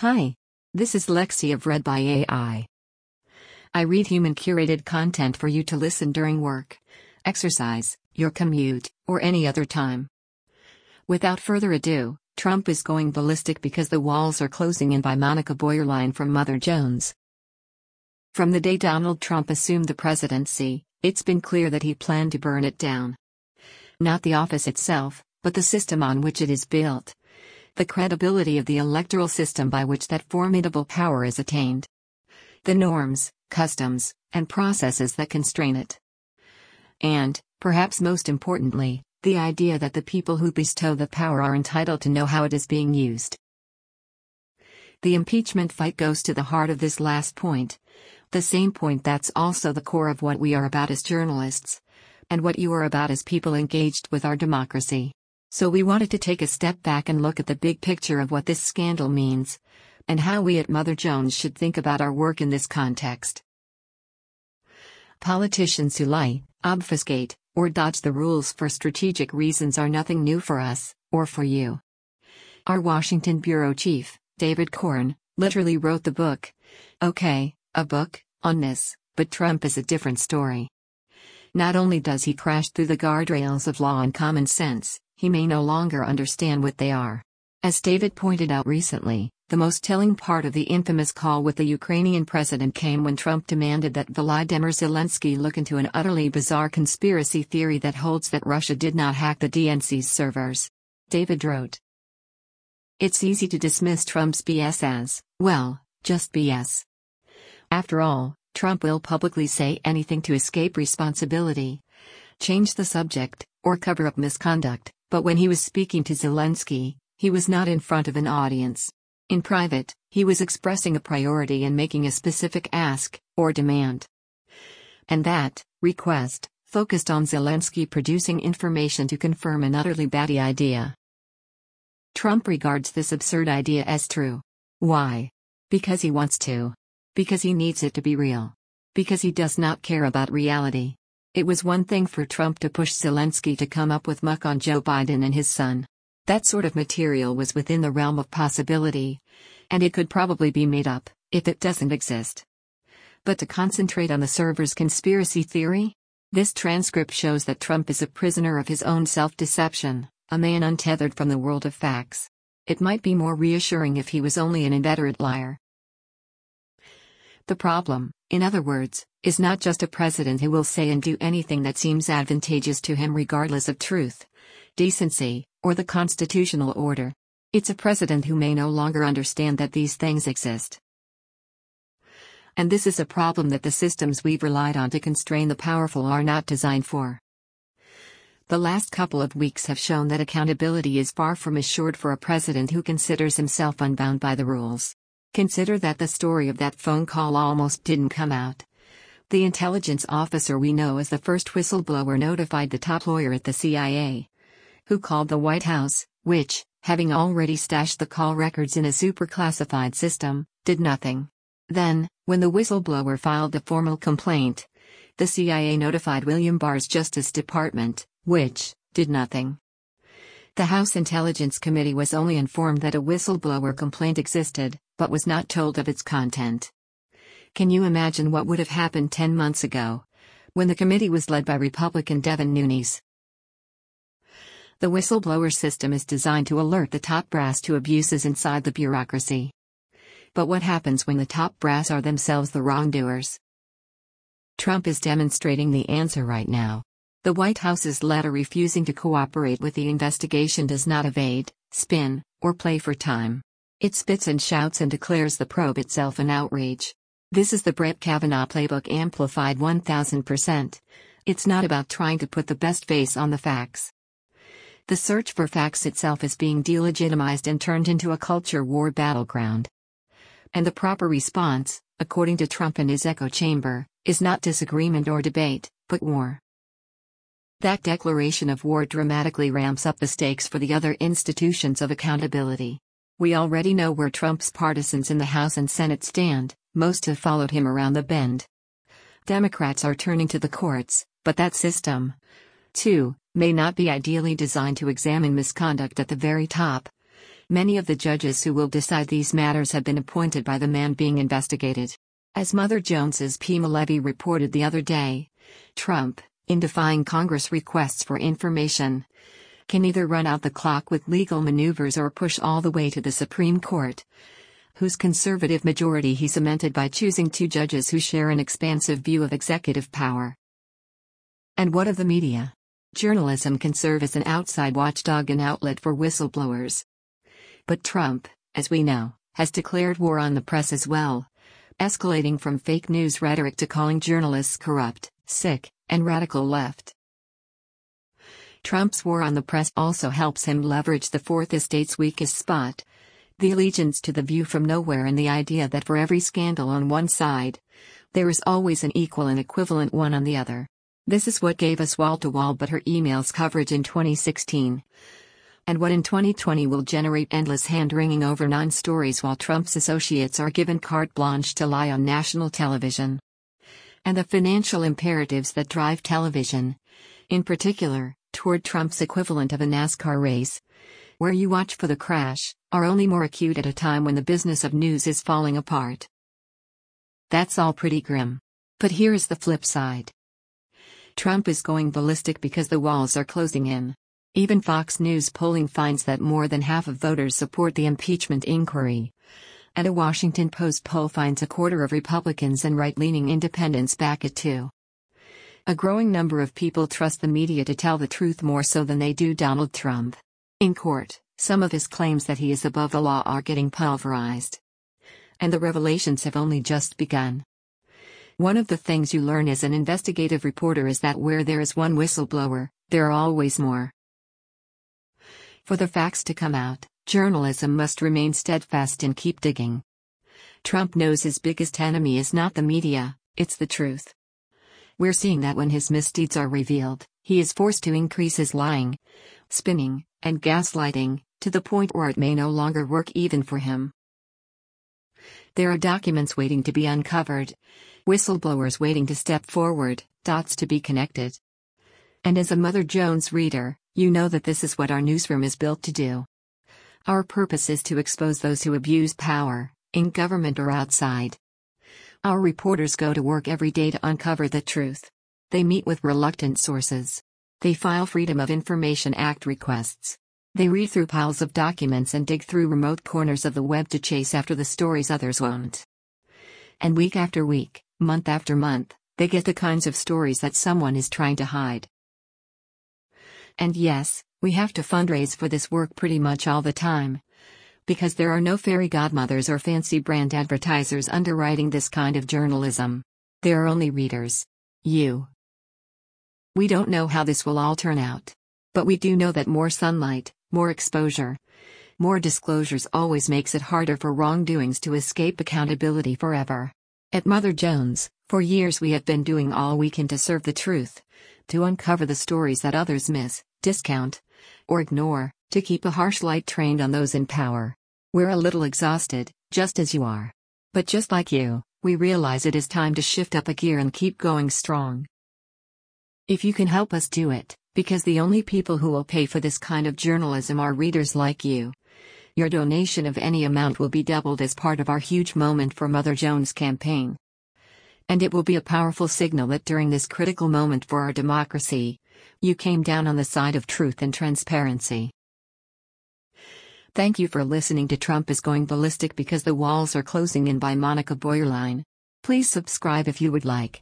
Hi. This is Lexi of Read by AI. I read human curated content for you to listen during work, exercise, your commute, or any other time. Without further ado, Trump is going ballistic because the walls are closing in by Monika Bauerlein from Mother Jones. From the day Donald Trump assumed the presidency, it's been clear that he planned to burn it down. Not the office itself, but the system on which it is built the credibility of the electoral system by which that formidable power is attained, the norms, customs, and processes that constrain it. And, perhaps most importantly, the idea that the people who bestow the power are entitled to know how it is being used. The impeachment fight goes to the heart of this last point, the same point that's also the core of what we are about as journalists, and what you are about as people engaged with our democracy. So we wanted to take a step back and look at the big picture of what this scandal means, and how we at Mother Jones should think about our work in this context. Politicians who lie, obfuscate, or dodge the rules for strategic reasons are nothing new for us, or for you. Our Washington bureau chief, David Corn, literally wrote the book. Okay, a book, on this, but Trump is a different story. Not only does he crash through the guardrails of law and common sense, he may no longer understand what they are. As David pointed out recently, the most telling part of the infamous call with the Ukrainian president came when Trump demanded that Volodymyr Zelensky look into an utterly bizarre conspiracy theory that holds that Russia did not hack the DNC's servers. David wrote It's easy to dismiss Trump's BS as, well, just BS. After all, Trump will publicly say anything to escape responsibility, change the subject, or cover up misconduct. But when he was speaking to Zelensky, he was not in front of an audience. In private, he was expressing a priority and making a specific ask, or demand. And that, request, focused on Zelensky producing information to confirm an utterly batty idea. Trump regards this absurd idea as true. Why? Because he wants to. Because he needs it to be real. Because he does not care about reality. It was one thing for Trump to push Zelensky to come up with muck on Joe Biden and his son. That sort of material was within the realm of possibility. And it could probably be made up, if it doesn't exist. But to concentrate on the server's conspiracy theory? This transcript shows that Trump is a prisoner of his own self deception, a man untethered from the world of facts. It might be more reassuring if he was only an inveterate liar. The problem, in other words, is not just a president who will say and do anything that seems advantageous to him regardless of truth, decency, or the constitutional order. It's a president who may no longer understand that these things exist. And this is a problem that the systems we've relied on to constrain the powerful are not designed for. The last couple of weeks have shown that accountability is far from assured for a president who considers himself unbound by the rules. Consider that the story of that phone call almost didn't come out. The intelligence officer we know as the first whistleblower notified the top lawyer at the CIA, who called the White House, which, having already stashed the call records in a super classified system, did nothing. Then, when the whistleblower filed the formal complaint, the CIA notified William Barr's Justice Department, which did nothing. The House Intelligence Committee was only informed that a whistleblower complaint existed, but was not told of its content. Can you imagine what would have happened 10 months ago? When the committee was led by Republican Devin Nunes. The whistleblower system is designed to alert the top brass to abuses inside the bureaucracy. But what happens when the top brass are themselves the wrongdoers? Trump is demonstrating the answer right now. The White House's letter refusing to cooperate with the investigation does not evade, spin, or play for time. It spits and shouts and declares the probe itself an outrage. This is the Brett Kavanaugh playbook amplified 1000%. It's not about trying to put the best face on the facts. The search for facts itself is being delegitimized and turned into a culture war battleground. And the proper response, according to Trump and his echo chamber, is not disagreement or debate, but war. That declaration of war dramatically ramps up the stakes for the other institutions of accountability. We already know where Trump's partisans in the House and Senate stand, most have followed him around the bend. Democrats are turning to the courts, but that system, too, may not be ideally designed to examine misconduct at the very top. Many of the judges who will decide these matters have been appointed by the man being investigated. As Mother Jones's Pema Levy reported the other day, Trump, in defying Congress requests for information, can either run out the clock with legal maneuvers or push all the way to the Supreme Court, whose conservative majority he cemented by choosing two judges who share an expansive view of executive power. And what of the media? Journalism can serve as an outside watchdog and outlet for whistleblowers. But Trump, as we know, has declared war on the press as well escalating from fake news rhetoric to calling journalists corrupt, sick, and radical left. Trump's war on the press also helps him leverage the Fourth Estate's weakest spot the allegiance to the view from nowhere and the idea that for every scandal on one side, there is always an equal and equivalent one on the other. This is what gave us wall to wall but her emails coverage in 2016 and what in 2020 will generate endless hand wringing over non stories while Trump's associates are given carte blanche to lie on national television. And the financial imperatives that drive television, in particular, toward Trump's equivalent of a NASCAR race, where you watch for the crash, are only more acute at a time when the business of news is falling apart. That's all pretty grim. But here is the flip side. Trump is going ballistic because the walls are closing in. Even Fox News polling finds that more than half of voters support the impeachment inquiry. And a Washington Post poll finds a quarter of Republicans and right leaning independents back it too. A growing number of people trust the media to tell the truth more so than they do Donald Trump. In court, some of his claims that he is above the law are getting pulverized. And the revelations have only just begun. One of the things you learn as an investigative reporter is that where there is one whistleblower, there are always more. For the facts to come out, journalism must remain steadfast and keep digging. Trump knows his biggest enemy is not the media, it's the truth. We're seeing that when his misdeeds are revealed, he is forced to increase his lying, spinning, and gaslighting, to the point where it may no longer work even for him. There are documents waiting to be uncovered, whistleblowers waiting to step forward, dots to be connected. And as a Mother Jones reader, you know that this is what our newsroom is built to do. Our purpose is to expose those who abuse power, in government or outside. Our reporters go to work every day to uncover the truth. They meet with reluctant sources. They file Freedom of Information Act requests. They read through piles of documents and dig through remote corners of the web to chase after the stories others won't. And week after week, month after month, they get the kinds of stories that someone is trying to hide. And yes, we have to fundraise for this work pretty much all the time. Because there are no fairy godmothers or fancy brand advertisers underwriting this kind of journalism. There are only readers. You. We don't know how this will all turn out. But we do know that more sunlight, more exposure, more disclosures always makes it harder for wrongdoings to escape accountability forever. At Mother Jones, for years we have been doing all we can to serve the truth, to uncover the stories that others miss, discount, or ignore, to keep a harsh light trained on those in power. We're a little exhausted, just as you are. But just like you, we realize it is time to shift up a gear and keep going strong. If you can help us do it, because the only people who will pay for this kind of journalism are readers like you. Your donation of any amount will be doubled as part of our huge Moment for Mother Jones campaign. And it will be a powerful signal that during this critical moment for our democracy, you came down on the side of truth and transparency. Thank you for listening to Trump is Going Ballistic because the walls are closing in by Monika Bauerlein. Please subscribe if you would like.